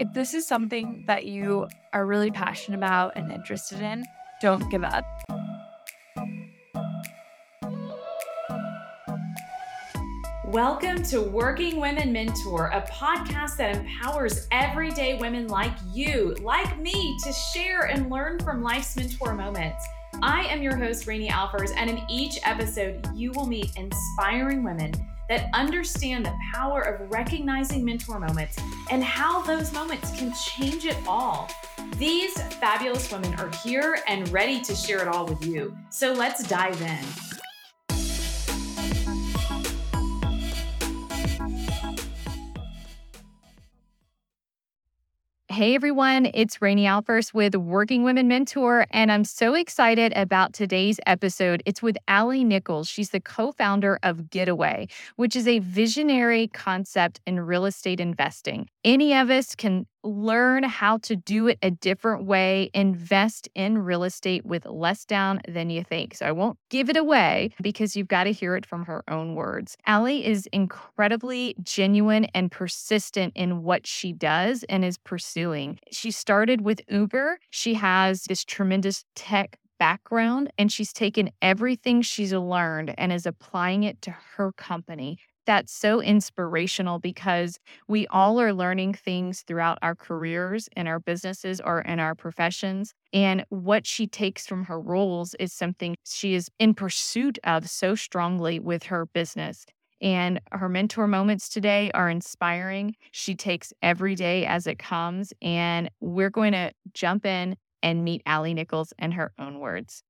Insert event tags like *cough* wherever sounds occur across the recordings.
If this is something that you are really passionate about and interested in, don't give up. Welcome to Working Women Mentor, a podcast that empowers everyday women like you, like me, to share and learn from life's mentor moments. I am your host, Rani Alfers, and in each episode, you will meet inspiring women that understand the power of recognizing mentor moments and how those moments can change it all. These fabulous women are here and ready to share it all with you. So let's dive in. Hey everyone, it's Rani Alfers with Working Women Mentor, and I'm so excited about today's episode. It's with Ali Nichols. She's the co founder of Getaway, which is a visionary concept in real estate investing. Any of us can learn how to do it a different way, invest in real estate with less down than you think. So I won't give it away because you've got to hear it from her own words. Ali is incredibly genuine and persistent in what she does and is pursuing. She started with Uber. She has this tremendous tech background and she's taken everything she's learned and is applying it to her company that's so inspirational because we all are learning things throughout our careers in our businesses or in our professions. And what she takes from her roles is something she is in pursuit of so strongly with her business. And her mentor moments today are inspiring. She takes every day as it comes. And we're going to jump in and meet Ali Nichols in her own words.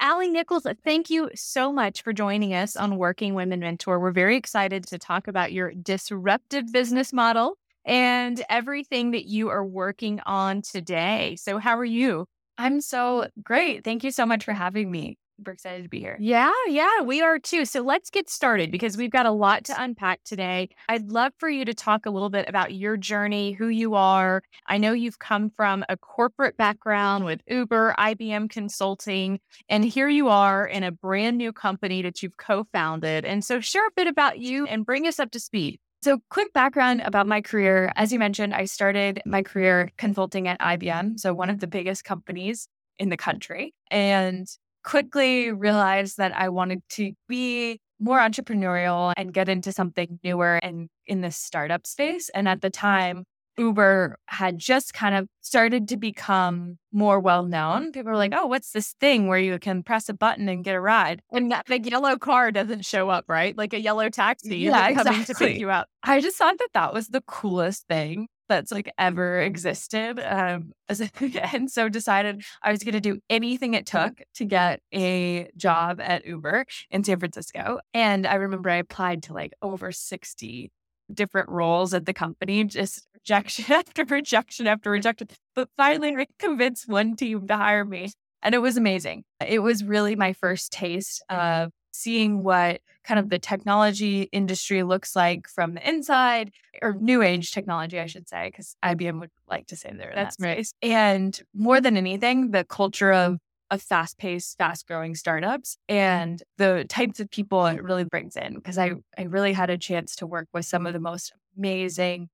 Ali Nichols, uh, thank you so much for joining us on Working Women Mentor. We're very excited to talk about your disruptive business model and everything that you are working on today. So, how are you? I'm so great. Thank you so much for having me super excited to be here. Yeah, yeah, we are too. So let's get started because we've got a lot to unpack today. I'd love for you to talk a little bit about your journey, who you are. I know you've come from a corporate background with Uber, IBM Consulting, and here you are in a brand new company that you've co founded. And so share a bit about you and bring us up to speed. So, quick background about my career. As you mentioned, I started my career consulting at IBM, so one of the biggest companies in the country. And quickly realized that I wanted to be more entrepreneurial and get into something newer and in the startup space. And at the time, Uber had just kind of started to become more well known. People were like, oh, what's this thing where you can press a button and get a ride? And that big yellow car doesn't show up, right? Like a yellow taxi yeah, exactly. coming to pick you up. I just thought that that was the coolest thing that's like ever existed. Um, *laughs* and so decided I was going to do anything it took to get a job at Uber in San Francisco. And I remember I applied to like over 60 different roles at the company, just rejection *laughs* after rejection after rejection. But finally, I convinced one team to hire me. And it was amazing. It was really my first taste of seeing what kind of the technology industry looks like from the inside or new age technology, I should say, because IBM would like to say they're That's that right. And more than anything, the culture of of fast paced, fast growing startups and the types of people it really brings in. Because I, I really had a chance to work with some of the most amazing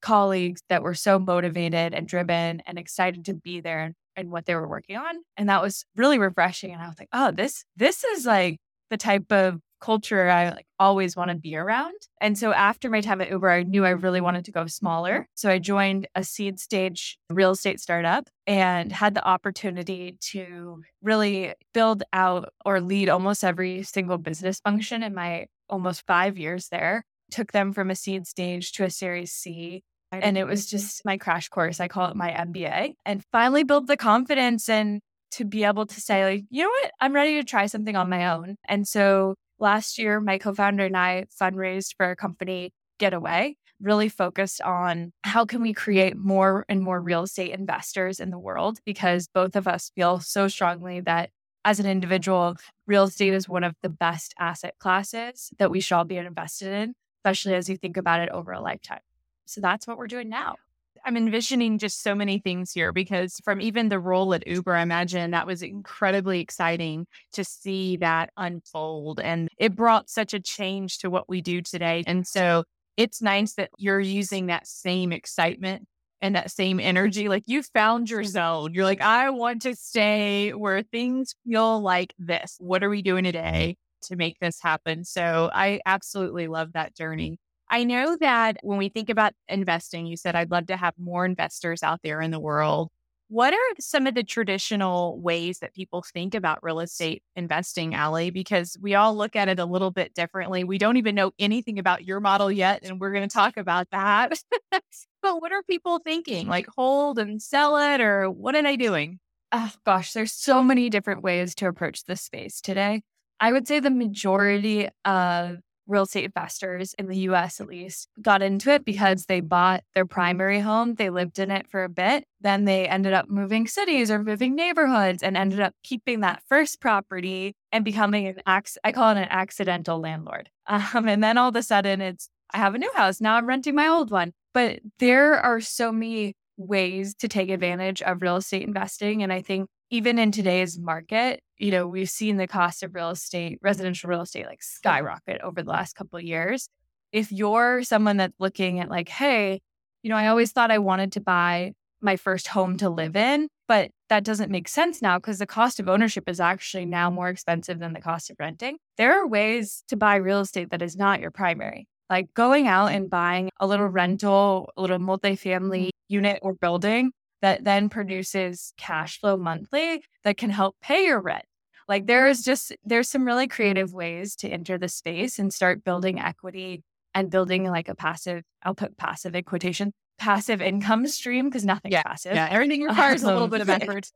colleagues that were so motivated and driven and excited to be there and, and what they were working on. And that was really refreshing. And I was like, oh, this this is like the type of culture I like always want to be around. And so after my time at Uber, I knew I really wanted to go smaller. So I joined a seed stage real estate startup and had the opportunity to really build out or lead almost every single business function in my almost 5 years there. Took them from a seed stage to a series C and it was just my crash course. I call it my MBA and finally built the confidence and to be able to say, like, you know what, I'm ready to try something on my own. And so last year, my co founder and I fundraised for a company, Getaway, really focused on how can we create more and more real estate investors in the world because both of us feel so strongly that as an individual, real estate is one of the best asset classes that we should all be invested in, especially as you think about it over a lifetime. So that's what we're doing now. I'm envisioning just so many things here because from even the role at Uber, I imagine that was incredibly exciting to see that unfold. And it brought such a change to what we do today. And so it's nice that you're using that same excitement and that same energy. Like you found your zone. You're like, I want to stay where things feel like this. What are we doing today to make this happen? So I absolutely love that journey. I know that when we think about investing, you said I'd love to have more investors out there in the world. What are some of the traditional ways that people think about real estate investing, Ali? Because we all look at it a little bit differently. We don't even know anything about your model yet, and we're going to talk about that. *laughs* but what are people thinking? Like hold and sell it, or what am I doing? Oh, gosh, there's so many different ways to approach this space today. I would say the majority of real estate investors in the US at least got into it because they bought their primary home, they lived in it for a bit, then they ended up moving cities or moving neighborhoods and ended up keeping that first property and becoming an ac- I call it an accidental landlord. *laughs* Um, and then all of a sudden it's I have a new house, now I'm renting my old one. But there are so many ways to take advantage of real estate investing and I think even in today's market, you know, we've seen the cost of real estate, residential real estate, like skyrocket over the last couple of years. If you're someone that's looking at like, hey, you know, I always thought I wanted to buy my first home to live in, but that doesn't make sense now because the cost of ownership is actually now more expensive than the cost of renting. There are ways to buy real estate that is not your primary. Like going out and buying a little rental, a little multifamily mm-hmm. unit or building that then produces cash flow monthly that can help pay your rent. Like there is just there's some really creative ways to enter the space and start building equity and building like a passive, I'll put passive in quotation, passive income stream because nothing's yeah, passive. Yeah, everything requires um, a little bit of *laughs* effort.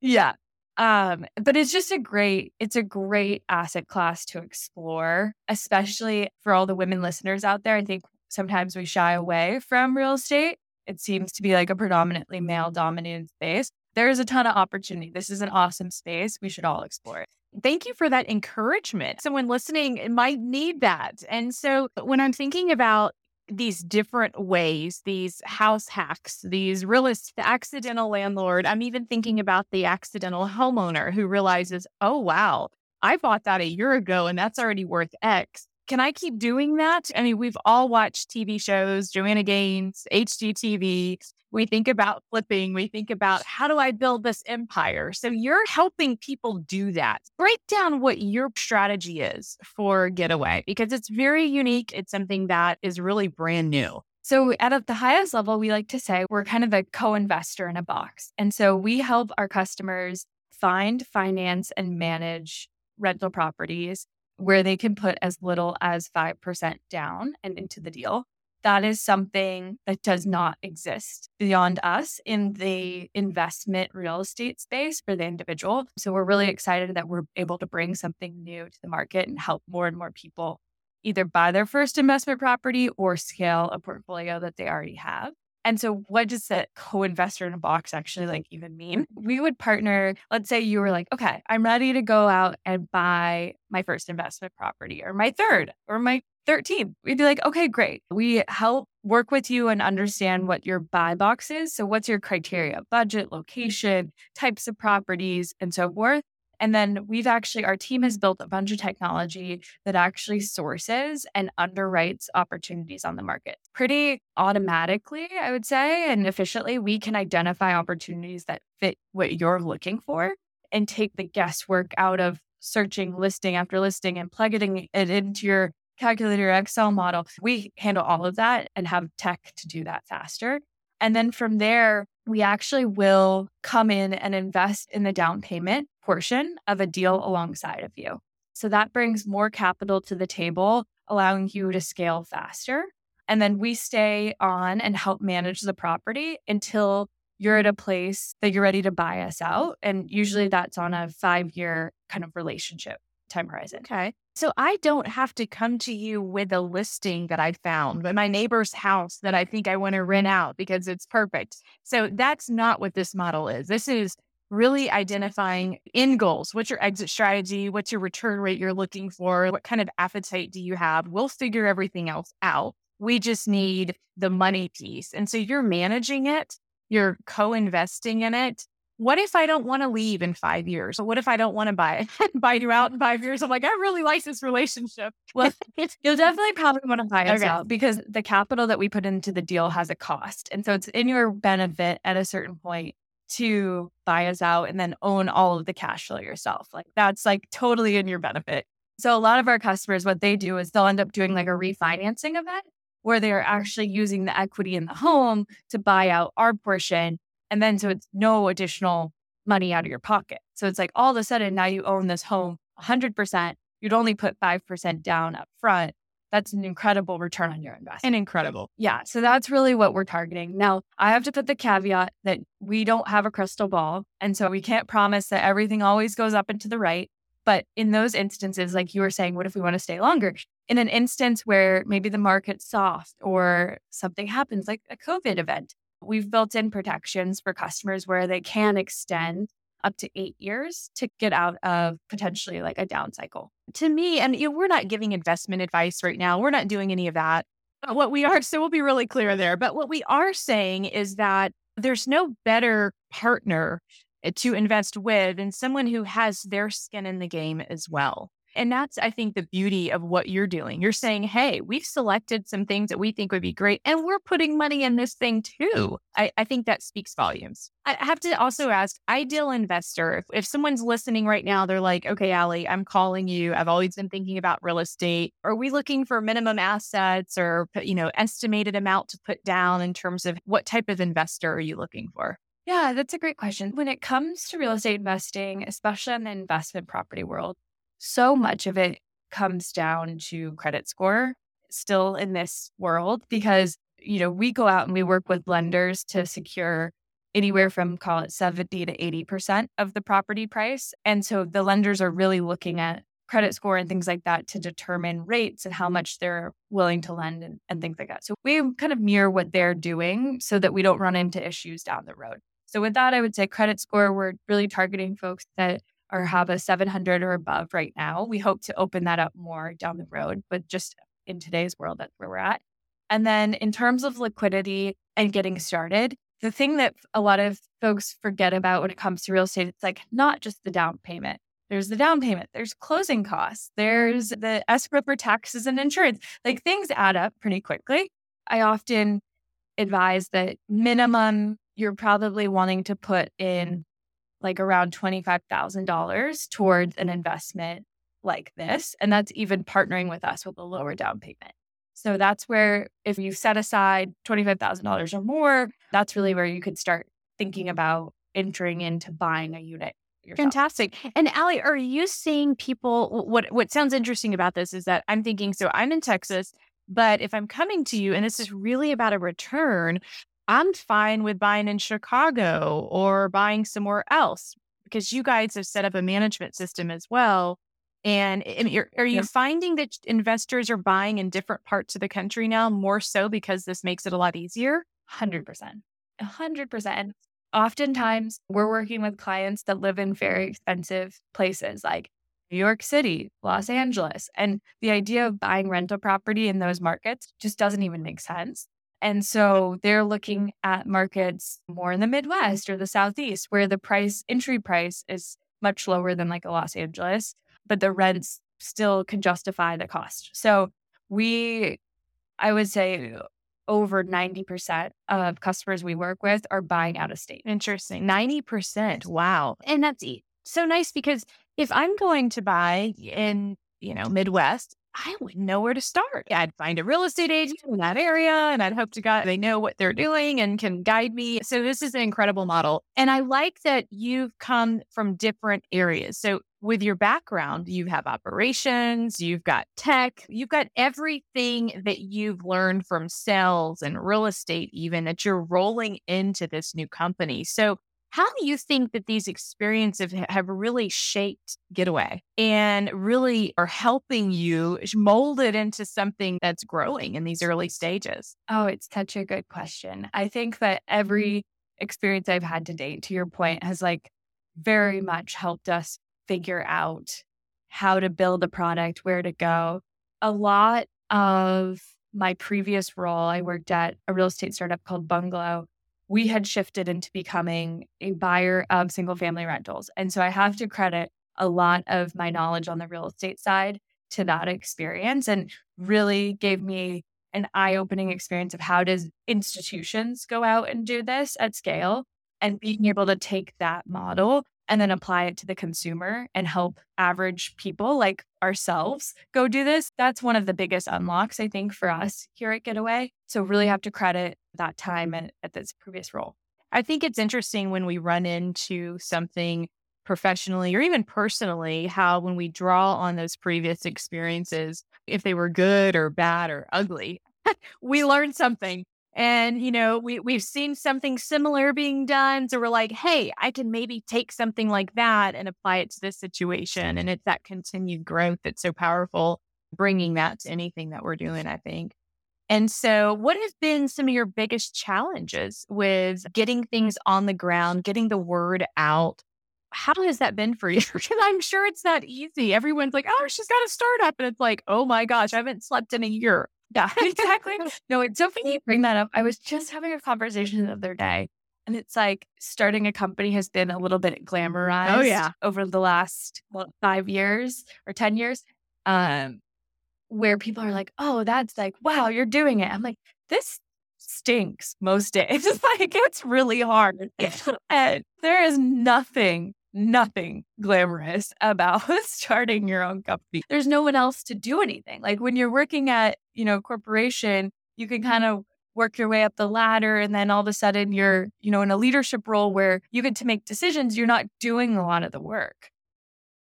yeah. Um, but it's just a great, it's a great asset class to explore, especially for all the women listeners out there. I think sometimes we shy away from real estate it seems to be like a predominantly male dominated space. There is a ton of opportunity. This is an awesome space. We should all explore it. Thank you for that encouragement. Someone listening might need that. And so when I'm thinking about these different ways, these house hacks, these realist, the accidental landlord, I'm even thinking about the accidental homeowner who realizes, oh, wow, I bought that a year ago and that's already worth X can I keep doing that? I mean, we've all watched TV shows, Joanna Gaines, HGTV. We think about flipping. We think about how do I build this empire? So you're helping people do that. Break down what your strategy is for Getaway because it's very unique. It's something that is really brand new. So, at the highest level, we like to say we're kind of a co investor in a box. And so we help our customers find, finance, and manage rental properties where they can put as little as 5% down and into the deal. That is something that does not exist beyond us in the investment real estate space for the individual. So we're really excited that we're able to bring something new to the market and help more and more people either buy their first investment property or scale a portfolio that they already have. And so, what does that co investor in a box actually like even mean? Mm-hmm. We would partner, let's say you were like, okay, I'm ready to go out and buy my first investment property or my third or my 13th. We'd be like, okay, great. We help work with you and understand what your buy box is. So, what's your criteria? Budget, location, types of properties, and so forth. And then we've actually, our team has built a bunch of technology that actually sources and underwrites opportunities on the market pretty automatically, I would say, and efficiently. We can identify opportunities that fit what you're looking for and take the guesswork out of searching listing after listing and plugging it into your calculator Excel model. We handle all of that and have tech to do that faster. And then from there, we actually will come in and invest in the down payment portion of a deal alongside of you. So that brings more capital to the table, allowing you to scale faster. And then we stay on and help manage the property until you're at a place that you're ready to buy us out. And usually that's on a five year kind of relationship time horizon. Okay. So I don't have to come to you with a listing that I found, but my neighbor's house that I think I want to rent out because it's perfect. So that's not what this model is. This is really identifying end goals. What's your exit strategy? What's your return rate you're looking for? What kind of appetite do you have? We'll figure everything else out. We just need the money piece. And so you're managing it, you're co investing in it, what if I don't want to leave in five years? Or what if I don't want to buy *laughs* buy you out in five years? I'm like, I really like this relationship. Well, *laughs* you'll definitely probably want to buy us okay. out because the capital that we put into the deal has a cost. And so it's in your benefit at a certain point to buy us out and then own all of the cash flow yourself. Like that's like totally in your benefit. So a lot of our customers, what they do is they'll end up doing like a refinancing event where they're actually using the equity in the home to buy out our portion. And then so it's no additional money out of your pocket. So it's like all of a sudden now you own this home 100%. You'd only put 5% down up front. That's an incredible return on your investment. And incredible. Yeah. So that's really what we're targeting. Now, I have to put the caveat that we don't have a crystal ball. And so we can't promise that everything always goes up and to the right. But in those instances, like you were saying, what if we want to stay longer? In an instance where maybe the market's soft or something happens, like a COVID event, we've built in protections for customers where they can extend up to eight years to get out of potentially like a down cycle. To me, and you know, we're not giving investment advice right now, we're not doing any of that. But What we are, *laughs* so we'll be really clear there. But what we are saying is that there's no better partner uh, to invest with than someone who has their skin in the game as well. And that's, I think, the beauty of what you're doing. You're saying, hey, we've selected some things that we think would be great, and we're putting money in this thing too. I, I think that speaks volumes. I have to also ask ideal investor, if, if someone's listening right now, they're like, okay, Ali, I'm calling you. I've always been thinking about real estate. Are we looking for minimum assets or, you know, estimated amount to put down in terms of what type of investor are you looking for? Yeah, that's a great question. When it comes to real estate investing, especially in the investment property world, so much of it comes down to credit score still in this world because, you know, we go out and we work with lenders to secure anywhere from call it 70 to 80% of the property price. And so the lenders are really looking at credit score and things like that to determine rates and how much they're willing to lend and, and things like that. So we kind of mirror what they're doing so that we don't run into issues down the road. So with that, I would say credit score, we're really targeting folks that are have a 700 or above right now. We hope to open that up more down the road, but just in today's world, that's where we're at. And then in terms of liquidity and getting started, the thing that a lot of folks forget about when it comes to real estate, it's like not just the down payment. There's the down payment, there's closing costs, there's the escrow for taxes and insurance. Like things add up pretty quickly. I often advise that minimum you're probably wanting to put in like around $25,000 towards an investment like this. And that's even partnering with us with a lower down payment. So that's where, if you set aside $25,000 or more, that's really where you could start thinking about entering into buying a unit. Yourself. Fantastic. And Ali, are you seeing people? What What sounds interesting about this is that I'm thinking. So I'm in Texas, but if I'm coming to you, and this is really about a return, I'm fine with buying in Chicago or buying somewhere else because you guys have set up a management system as well. And are you yeah. finding that investors are buying in different parts of the country now more so because this makes it a lot easier? 100%. 100%. Oftentimes, we're working with clients that live in very expensive places like New York City, Los Angeles. And the idea of buying rental property in those markets just doesn't even make sense. And so they're looking at markets more in the Midwest or the Southeast where the price entry price is much lower than like a Los Angeles, but the rents still can justify the cost. So we, I would say over 90% of customers we work with are buying out of state. Interesting. 90%. Wow. And that's so nice because if I'm going to buy in, you know, Midwest, I wouldn't know where to start. I'd find a real estate agent in that area and I'd hope to God they know what they're doing and can guide me. So this is an incredible model. And I like that you've come from different areas. So with your background, you have operations, you've got tech, you've got everything that you've learned from sales and real estate, even that you're rolling into this new company. So how do you think that these experiences have really shaped Getaway and really are helping you mold it into something that's growing in these early stages? Oh, it's such a good question. I think that mm-hmm. every experience I've had to date, to your point, has like very much helped us figure out how to build a product, where to go. A lot of my previous role, I worked at a real estate startup called Bungalow we had shifted into becoming a buyer of single family rentals. And so I have to credit a lot of my knowledge on the real estate side to that experience and really gave me an eye-opening experience of how does institutions go out and do this at scale and being able to take that model and then apply it to the consumer and help average people like ourselves go do this. That's one of the biggest unlocks, I think, for us here at Getaway. So, really have to credit that time at, at this previous role. I think it's interesting when we run into something professionally or even personally, how when we draw on those previous experiences, if they were good or bad or ugly, *laughs* we learn something and you know we we've seen something similar being done so we're like hey i can maybe take something like that and apply it to this situation and it's that continued growth that's so powerful bringing that to anything that we're doing i think and so what have been some of your biggest challenges with getting things on the ground getting the word out how has that been for you? *laughs* Because I'm sure it's not easy. Everyone's like, oh, she's got a startup. And it's like, oh my gosh, I haven't slept in a year. Yeah, *laughs* exactly. *laughs* no, it's so funny you bring that up. I was just having a conversation the other day, and it's like starting a company has been a little bit glamorized. Oh yeah, over the last well, five years or ten years, um, where people are like, "Oh, that's like, wow, you're doing it." I'm like, this stinks most days. It's *laughs* like it's really hard, and there is nothing nothing glamorous *laughs* about *laughs* starting your own company. There's no one else to do anything. Like when you're working at, you know, corporation, you can mm-hmm. kind of work your way up the ladder and then all of a sudden you're, you know, in a leadership role where you get to make decisions, you're not doing a lot of the work.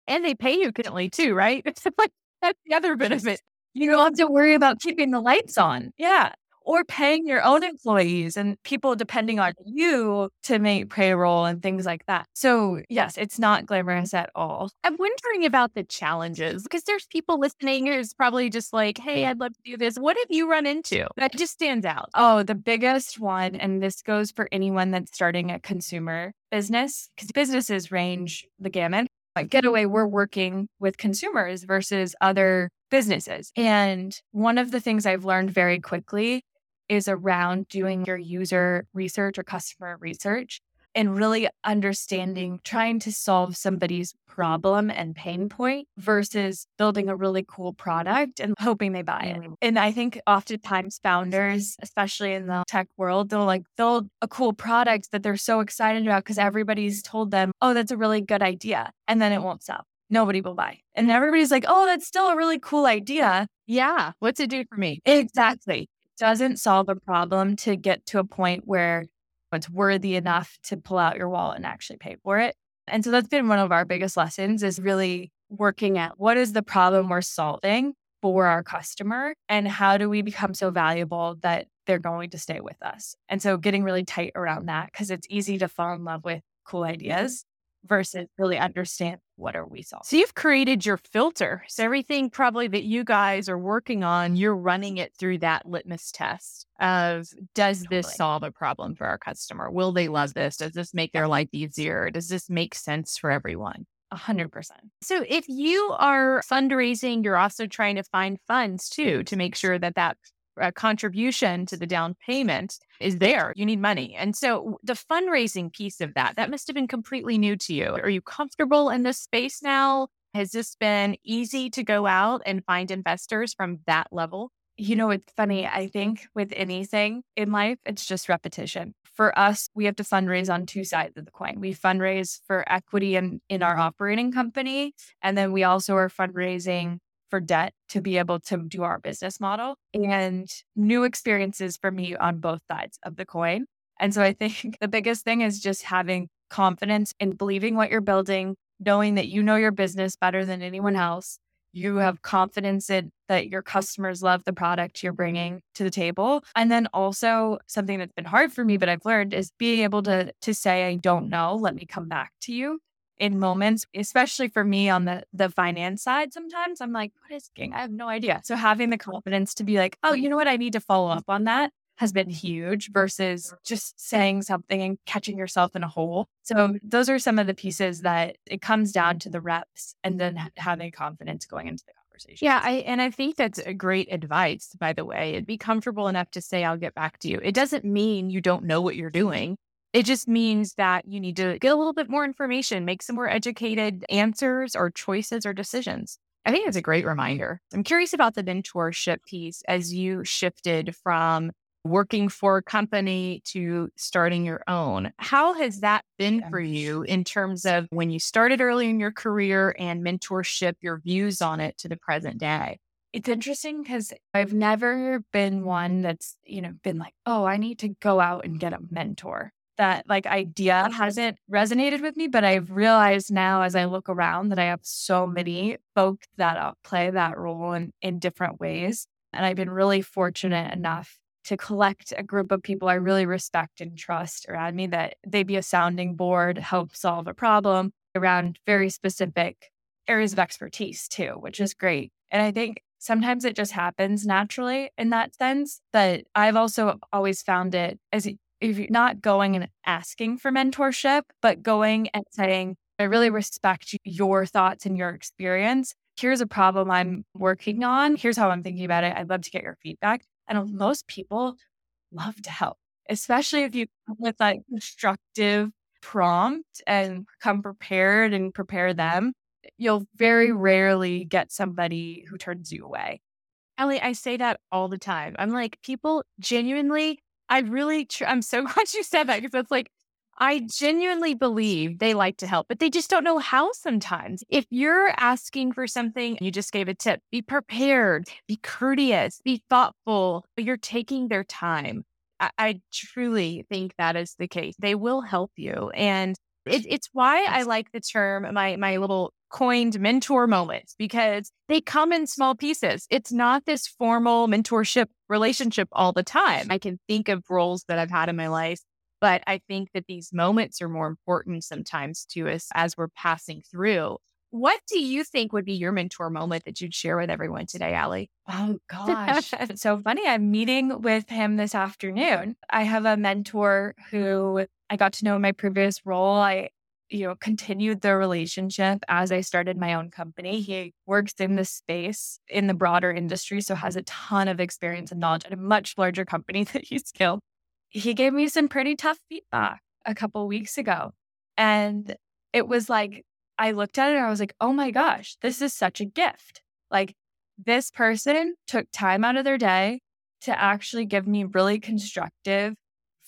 And they pay you currently too, right? It's *laughs* like that's the other benefit. You don't have to worry about keeping the lights on. Yeah or paying your own employees and people depending on you to make payroll and things like that. So, yes, it's not glamorous at all. I'm wondering about the challenges because there's people listening who's probably just like, hey, I'd love to do this. What have you run into that just stands out? Oh, the biggest one, and this goes for anyone that's starting a consumer business, because businesses range the gamut. Like Getaway, mm-hmm. we're working with consumers versus other businesses. And one of the things I've learned very quickly is around doing your user research or customer research and really understanding, trying to solve somebody's problem and pain point versus building a really cool product and hoping they buy it. Mm. And I think oftentimes founders, especially in the tech world, they'll like build a cool product that they're so excited about because everybody's told them, oh, that's a really good idea. And then it won't sell. Nobody will buy. And everybody's like, oh, that's still a really cool idea. Yeah. What's it do for me? Exactly doesn't solve a problem to get to a point where it's worthy enough to pull out your wallet and actually pay for it. And so that's been one of our biggest lessons is really working at what is the problem we're solving for our customer and how do we become so valuable that they're going to stay with us. And so getting really tight around that because it's easy to fall in love with cool mm-hmm. ideas versus really understand what are we solving. So you've created your filter. So everything probably that you guys are working on, you're running it through that litmus test of does totally. this solve a problem for our customer? Will they love this? Does this make their life easier? Does this make sense for everyone? A hundred percent. So if you are fundraising, you're also trying to find funds too to make sure that that uh, contribution to the down payment is there. You need money. And so the fundraising piece of that, that must have been completely new to you. Are you comfortable in this space now? Has this been easy to go out and find investors from that level? You know, it's funny. I think with anything in life, it's just repetition. For us, we have to fundraise on two sides of the coin. We fundraise for equity in, in our operating company. And then we also are fundraising for debt to be able to do our business model and new experiences for me on both sides of the coin. And so I think *laughs* the biggest thing is just having confidence in believing what you're building, knowing that you know your business better than anyone else. You have confidence in that your customers love the product you're bringing to the table. And then also something that's been hard for me, but I've learned is being able to to say, I don't know, let me come back to you in moments, especially for me on the the finance side, sometimes I'm like, what is king? I have no idea. So having the confidence to be like, oh, you know what? I need to follow mm. up on that has been huge versus just saying something and catching yourself in a hole. So those are some of the pieces that it comes down to the reps and then having confidence going into the conversation. Yeah, I and I think that's a great advice, by the way. It'd be comfortable enough to say I'll get back to you. It doesn't mean you don't know what you're doing. It just means that you need to get a little bit more information, make some more educated answers or choices or decisions. I think it's a great reminder. I'm curious about the mentorship piece as you shifted from working for a company to starting your own. How has that been for you in terms of when you started early in your career and mentorship, your views on it to the present day? It's interesting because I've never been one that's, you know, been like, oh, I need to go out and get a mentor that like idea hasn't resonated with me, but I've realized now as I look around that I have so many folks that uh, play that role in, in different ways. And I've been really fortunate enough to collect a group of people I really respect and trust around me that they be a sounding board, help solve a problem around very specific areas of expertise too, which is great. And I think sometimes it just happens naturally in that sense. But I've also always found it as if you're not going and asking for mentorship, but going and saying, I really respect your thoughts and your experience. Here's a problem I'm working on. Here's how I'm thinking about it. I'd love to get your feedback. And most people love to help, especially if you come with like constructive prompt and come prepared and prepare them. You'll very rarely get somebody who turns you away. Ali, I say that all the time. I'm like, people genuinely I really, tr- I'm so *laughs* glad you said that because it's like, I genuinely believe they like to help, but they just don't know how sometimes. If you're asking for something, you just gave a tip, be prepared, be courteous, be thoughtful, but you're taking their time. I, I truly think that is the case. They will help you. And it, it's why I like the term, my, my little coined mentor moments because they come in small pieces. It's not this formal mentorship relationship all the time. I can think of roles that I've had in my life, but I think that these moments are more important sometimes to us as we're passing through. What do you think would be your mentor moment that you'd share with everyone today, Ali? Oh gosh. *laughs* it's so funny. I'm meeting with him this afternoon. I have a mentor who I got to know in my previous role. I you know, continued the relationship as I started my own company. He works in the space in the broader industry, so has a ton of experience and knowledge at a much larger company *laughs* that he's scaled. He gave me some pretty tough feedback a couple weeks ago. And it was like, I looked at it and I was like, oh my gosh, this is such a gift. Like, this person took time out of their day to actually give me really constructive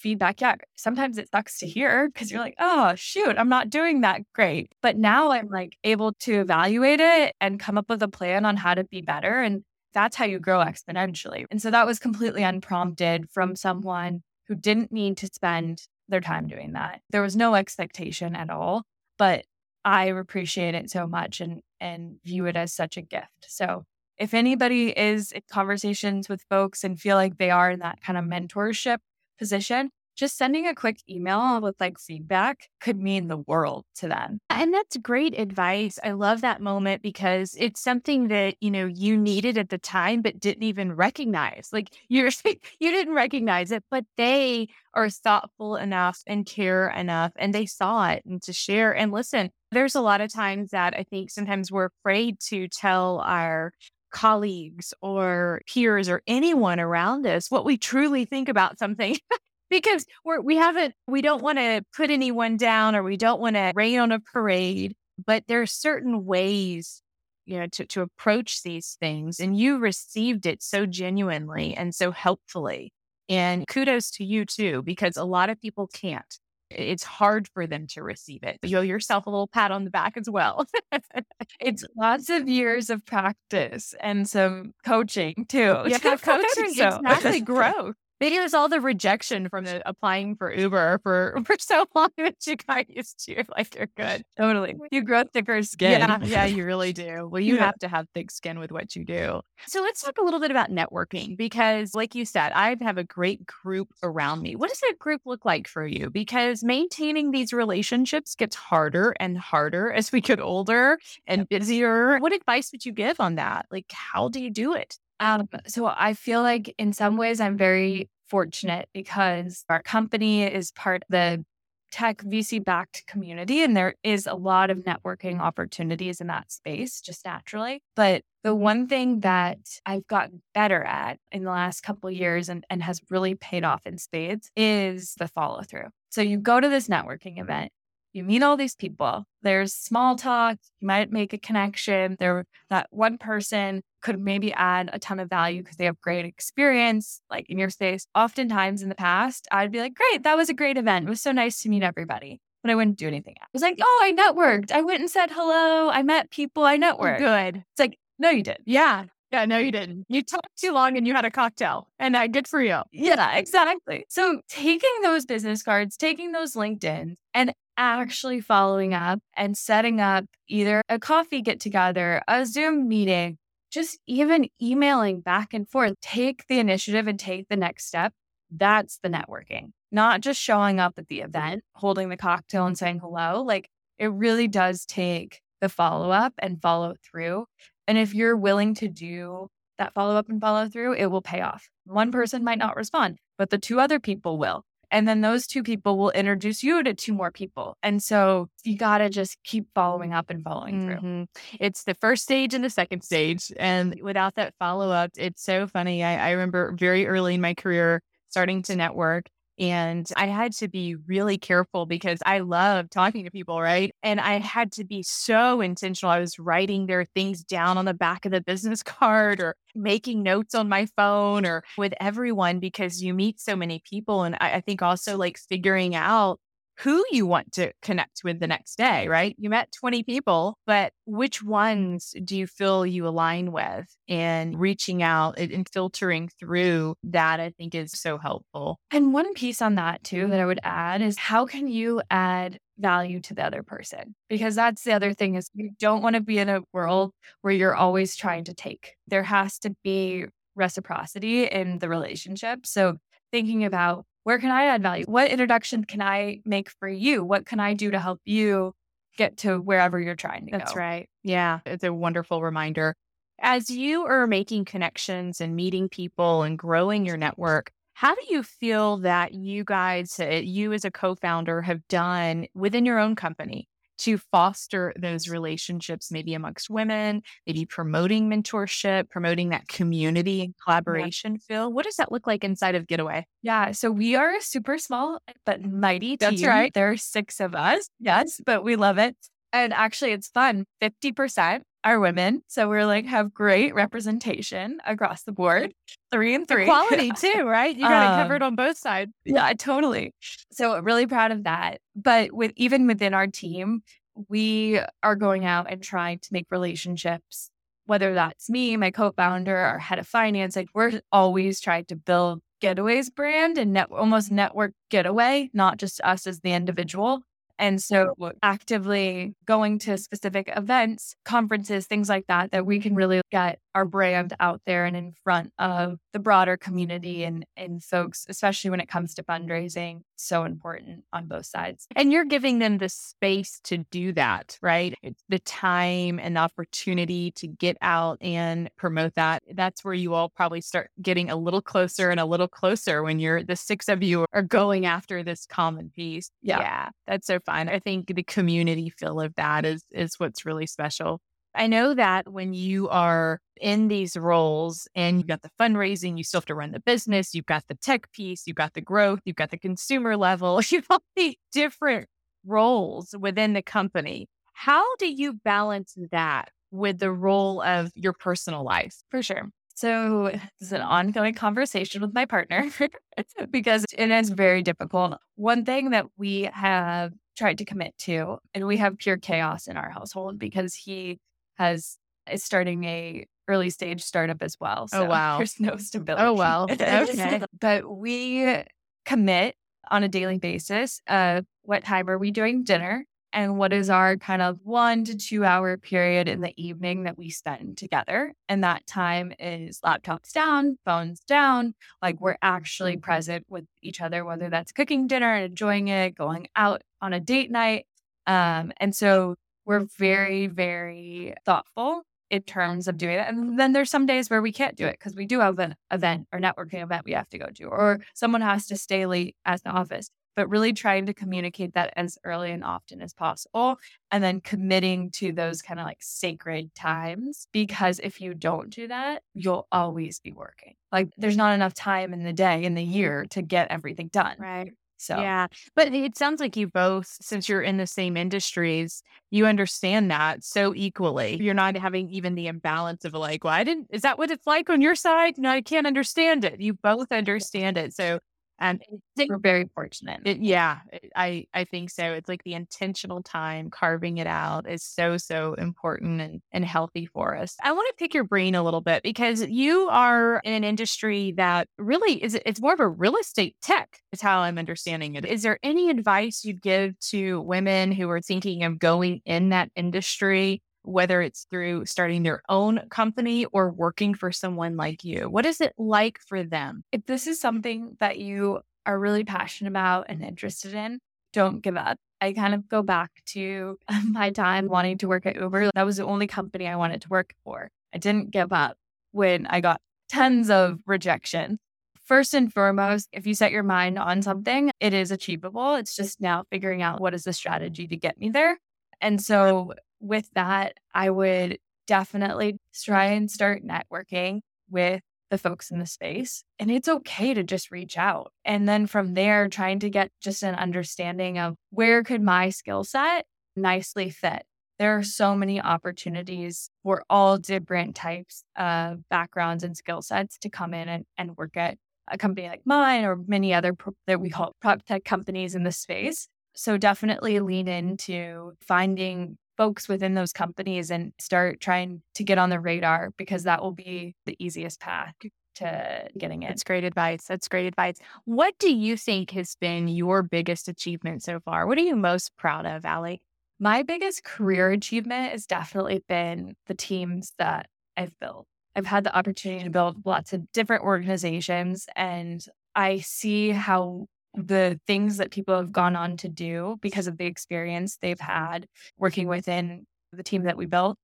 feedback, yeah, sometimes it sucks to hear because you're like, oh, shoot, I'm not doing that great. But now I'm like able to evaluate it and come up with a plan on how to be better. And that's how you grow exponentially. And so that was completely unprompted from someone who didn't need to spend their time doing that. There was no expectation at all, but I appreciate it so much and and view it as such a gift. So if anybody is in conversations with folks and feel like they are in that kind of mentorship position, just sending a quick email with like feedback could mean the world to them. And that's great advice. I love that moment because it's something that, you know, you needed at the time but didn't even recognize. Like you're *laughs* you didn't recognize it, but they are thoughtful enough and care enough and they saw it and to share and listen. There's a lot of times that I think sometimes we're afraid to tell our colleagues or peers or anyone around us what we truly think about something *laughs* because we're we haven't we don't want to put anyone down or we don't want to rain on a parade but there are certain ways you know to, to approach these things and you received it so genuinely and so helpfully and kudos to you too because a lot of people can't it's hard for them to receive it. You owe yourself a little pat on the back as well. *laughs* it's lots of years of practice and some coaching too. *laughs* Yeah, coaching. So. It's actually growth. Maybe it was all the rejection from the applying for Uber for, *laughs* for so long that you got used to. Like you're good. Totally. You grow thicker skin. Yeah, yeah, *laughs* you really do. Well, you yeah. have to have thick skin with what you do. So let's talk a little bit about networking because, like you said, I have a great group around me. What does that group look like for you? Because maintaining these relationships gets harder and harder as we get older and busier. What advice would you give on that? Like, how do you do it? Um, so I feel like in some ways I'm very fortunate because our company is part of the tech VC backed community and there is a lot of networking opportunities in that space just naturally. But The one thing that I've gotten better at in the last couple years and, and has really paid off in spades is the follow through. So you go to this networking event, you meet all these people. There's small talk. You might make a connection. There, that one person could maybe add a ton of value because they have great experience, like in your space. Oftentimes in the past, I'd be like, "Great, that was a great event. It was so nice to meet everybody." But I wouldn't do anything. Else. I was like, "Oh, I networked. I went and said hello. I met people. I networked." Good. It's like, no, you did. Yeah. Yeah, no, you didn't. You talked too long and you had a cocktail, and uh, good for you. Yeah, exactly. So taking those business cards, taking those LinkedIn, and actually following up and setting up either a coffee get together, a Zoom meeting, just even emailing back and forth, take the initiative and take the next step. That's the networking, not just showing up at the mm-hmm. event, holding the cocktail and saying hello. Like it really does take the follow up and follow through. And if you're willing to do that follow up and follow through, it will pay off. One person might not respond, but the two other people will. And then those two people will introduce you to two more people. And so you got to just keep following up and following through. Mm-hmm. It's the first stage and the second stage. And without that follow up, it's so funny. I, I remember very early in my career starting to network and I had to be really careful because I love talking to people, right? And I had to be so intentional. I was writing their things down on the back of the business *laughs* card or making notes on my phone or with everyone because you meet so many people. And I, I think also like figuring out who you want to connect with the next day, right? You met 20 people, but which ones do you feel you align with? And reaching out and filtering through that, I think is so helpful. And one piece on that, too, that I would add is how can you add value to the other person? Because that's the other thing is you don't want to be in a world where you're always trying to take. There has to be reciprocity in the relationship. So thinking about where can I add value? What introduction can I make for you? What can I do to help you get to wherever you're trying to That's go? That's right. Yeah, it's a wonderful reminder. As you are making connections and meeting people and growing your network, how do you feel that you guys, uh, you as a co founder, have done within your own company to foster those relationships, maybe amongst women, maybe promoting mentorship, promoting that community and collaboration yeah. feel. What does that look like inside of Getaway? Yeah. So we are a super small but mighty team. That's right. There are six of us. Yes, but we love it. And actually, it's fun. 50% are women. So we're like, have great representation across the board. Three and three. Quality *laughs* too, right? You got um, it covered on both sides. Yeah, totally. So really proud of that. But with even within our team, we are going out and trying to make relationships, whether that's me, my co-founder, our head of finance, like we're always trying to build Getaway's brand and net, almost network getaway, not just us as the individual. And so actively going to specific events, conferences, things like that, that we can really get our brand out there and in front of the broader community and, and folks, especially when it comes to fundraising, so important on both sides. And you're giving them the space to do that, right? It's the time and the opportunity to get out and promote that. That's where you all probably start getting a little closer and a little closer when you're the six of you are going after this common piece. Yeah. Yeah. That's so fun. I think the community feel of that is is what's really special. I know that when you are in these roles and you've got the fundraising, you still have to run the business, you've got the tech piece, you've got the growth, you've got the consumer level, *laughs* you've got the different roles within the company. How do you balance that with the role of your personal life? For sure. So it's an ongoing conversation with my partner *laughs* because it is very difficult. One thing that we have tried to commit to, and we have pure chaos in our household because he has is starting a early stage startup as well. Oh, so oh *laughs* wow. There's no stability. Oh *laughs* well. Okay. but we commit on a daily basis. Uh, what time are we doing dinner? And what is our kind of one to two hour period in the evening that we spend together? And that time is laptops down, phones down. Like we're actually present with each other, whether that's cooking dinner and enjoying it, going out on a date night. Um, and so we're very, very thoughtful in terms of doing it. And then there's some days where we can't do it because we do have an event or networking event we have to go to, or someone has to stay late at the office. but really trying to communicate that as early and often as possible. And then committing to those kind of like sacred times. Because if you don't do that, you'll always be working. Like there's not enough time in the day, in the year to get everything done. Right. So, Yeah. But it sounds like you both, since you're in the same industries, you understand that so equally. You're not having even the imbalance of like, well, I didn't, is that what it's like on your side? No, I can't understand it. You both understand it. So, and I think we're very fortunate. it, yeah, it- I I think so. It's like the intentional time carving it out is so so important and and healthy for us. I want to pick your brain a little bit because you are in an industry that really is it's more of a real estate tech is how I'm understanding it. Is there any advice you'd give to women who are thinking of going in that industry? Whether it's through starting their own company or working for someone like you, what is it like for them? if this is mm-hmm. something that you are really passionate about and interested in, don't give up. I kind of go back to *laughs* my time wanting to work at Uber. That was the only company I wanted to work for. I didn't give up when I got tons of rejection. First and foremost, if you set your mind on something, it is achievable. It's just now figuring out what is the strategy to get me there. And so, with that, I would definitely try and start networking with the folks in the space. And it's okay to just reach out. And then from there, trying to get just an understanding of where could my skill set nicely fit. There are so many opportunities for all different types of backgrounds and skill sets to come in and, and work at a company like mine or many other pro- that we call prop tech companies in the space. So definitely lean into finding folks within those companies and start trying to get on the radar because that will be the easiest path to getting it. That's great advice. That's great advice. What do you think has been your biggest achievement so far? What are you most proud of, Ali? My biggest career achievement has definitely been the teams that I've built. I've had the opportunity to build lots of different organizations, and I see how the things that people have gone on to do because of the experience they've had working within the team that we built.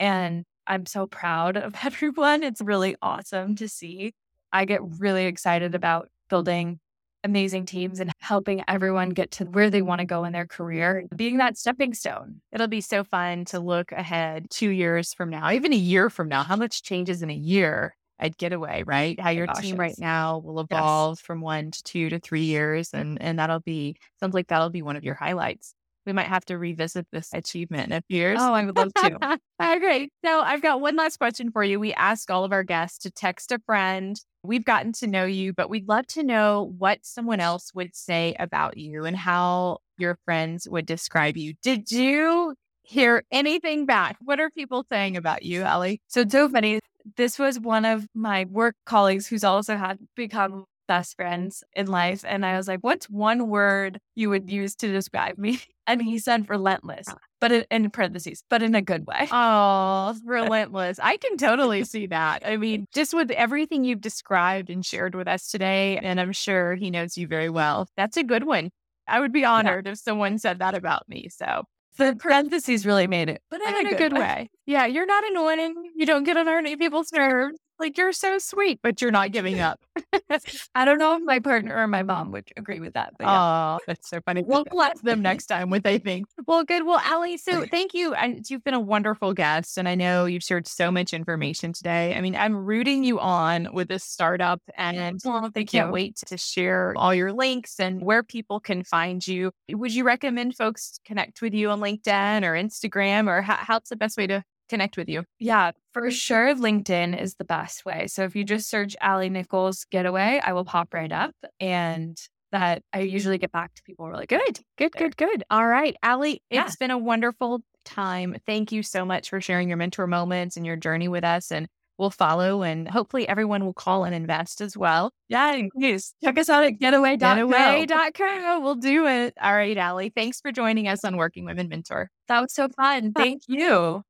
And I'm so proud of *laughs* everyone. It's really awesome to see. I get really excited about building amazing teams and helping everyone get to where they want to go in their career, being that stepping stone. It'll be so fun to look ahead two years from now, even a year from now. How much changes in a year at Getaway, right? How your team right now will evolve from one to two to three years. And and that'll be sounds like that'll be one of your highlights. We might have to revisit this achievement in a few years. Oh, I would love to. *laughs* All right. So I've got one last question for you. We ask all of our guests to text a friend. We've gotten to know you, but we'd love to know what someone else would say about you and how your friends would describe you. Did you hear anything back? What are people saying about you, Ellie? So so funny. This was one of my work colleagues who's also had become best friends in life. And I was like, what's one word you would use to describe me? *laughs* And he said relentless, ah. but in, in parentheses, but in a good way. Oh, *laughs* relentless. I can totally see that. I mean, just with everything you've described and shared with us today, and I'm sure he knows you very well. That's a good one. I would be honored if someone said that about me. So, The parentheses really made it, but in a good way. Yeah, you're not annoying. You don't get on any people's nerves. Like, you're so sweet, but you're not giving up. *laughs* I don't know if my partner or my mom would agree with that. But yeah. Oh, that's so funny. We'll bless them next time what they think. Well, good. Well, Ali, so thank you. And you've been a wonderful guest. And I know you've shared so much information today. I mean, I'm rooting you on with this startup and Well, I can't you. wait to share all your links and where people can find you. Would you recommend folks connect with you on LinkedIn or Instagram or how, how's the best way to connect with you? Yeah, for sure. LinkedIn is the best way. So if you just search Ali Nichols Getaway, I will pop right up. And that I usually get back to people really good. Good, good, good. All right, Ali, Yeah. it's been a wonderful time. Thank you so much for sharing your mentor moments and your journey with us. And we'll follow, and hopefully, everyone will call and invest as well. Yeah, and please check us out at getaway.co. Getaway.co. We'll do it. All right, Ali, thanks for joining us on Working Women Mentor. That was so fun. *laughs* Thank you.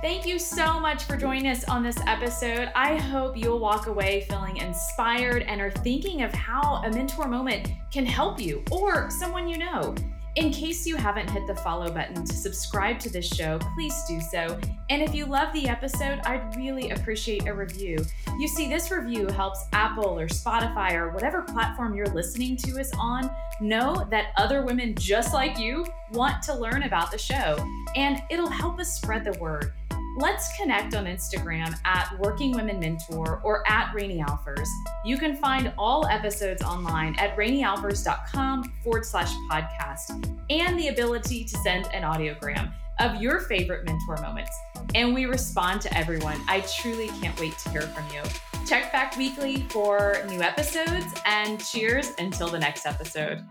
Thank you so much for joining us on this episode. I hope you'll walk away feeling inspired and are thinking of how a mentor moment can help you or someone you know. In case you haven't hit the follow button to subscribe to this show, please do so. And if you love the episode, I'd really appreciate a review. You see, this review helps Apple or Spotify or whatever platform you're listening to us on know that other women just like you want to learn about the show, and it'll help us spread the word. Let's connect on Instagram at Working Women Mentor or at Rani Alfers. You can find all episodes online at ranialfers.com forward slash podcast and the ability to send an audiogram of your favorite mentor moments. And we respond to everyone. I truly can't wait to hear from you. Check back weekly for new episodes and cheers until the next episode.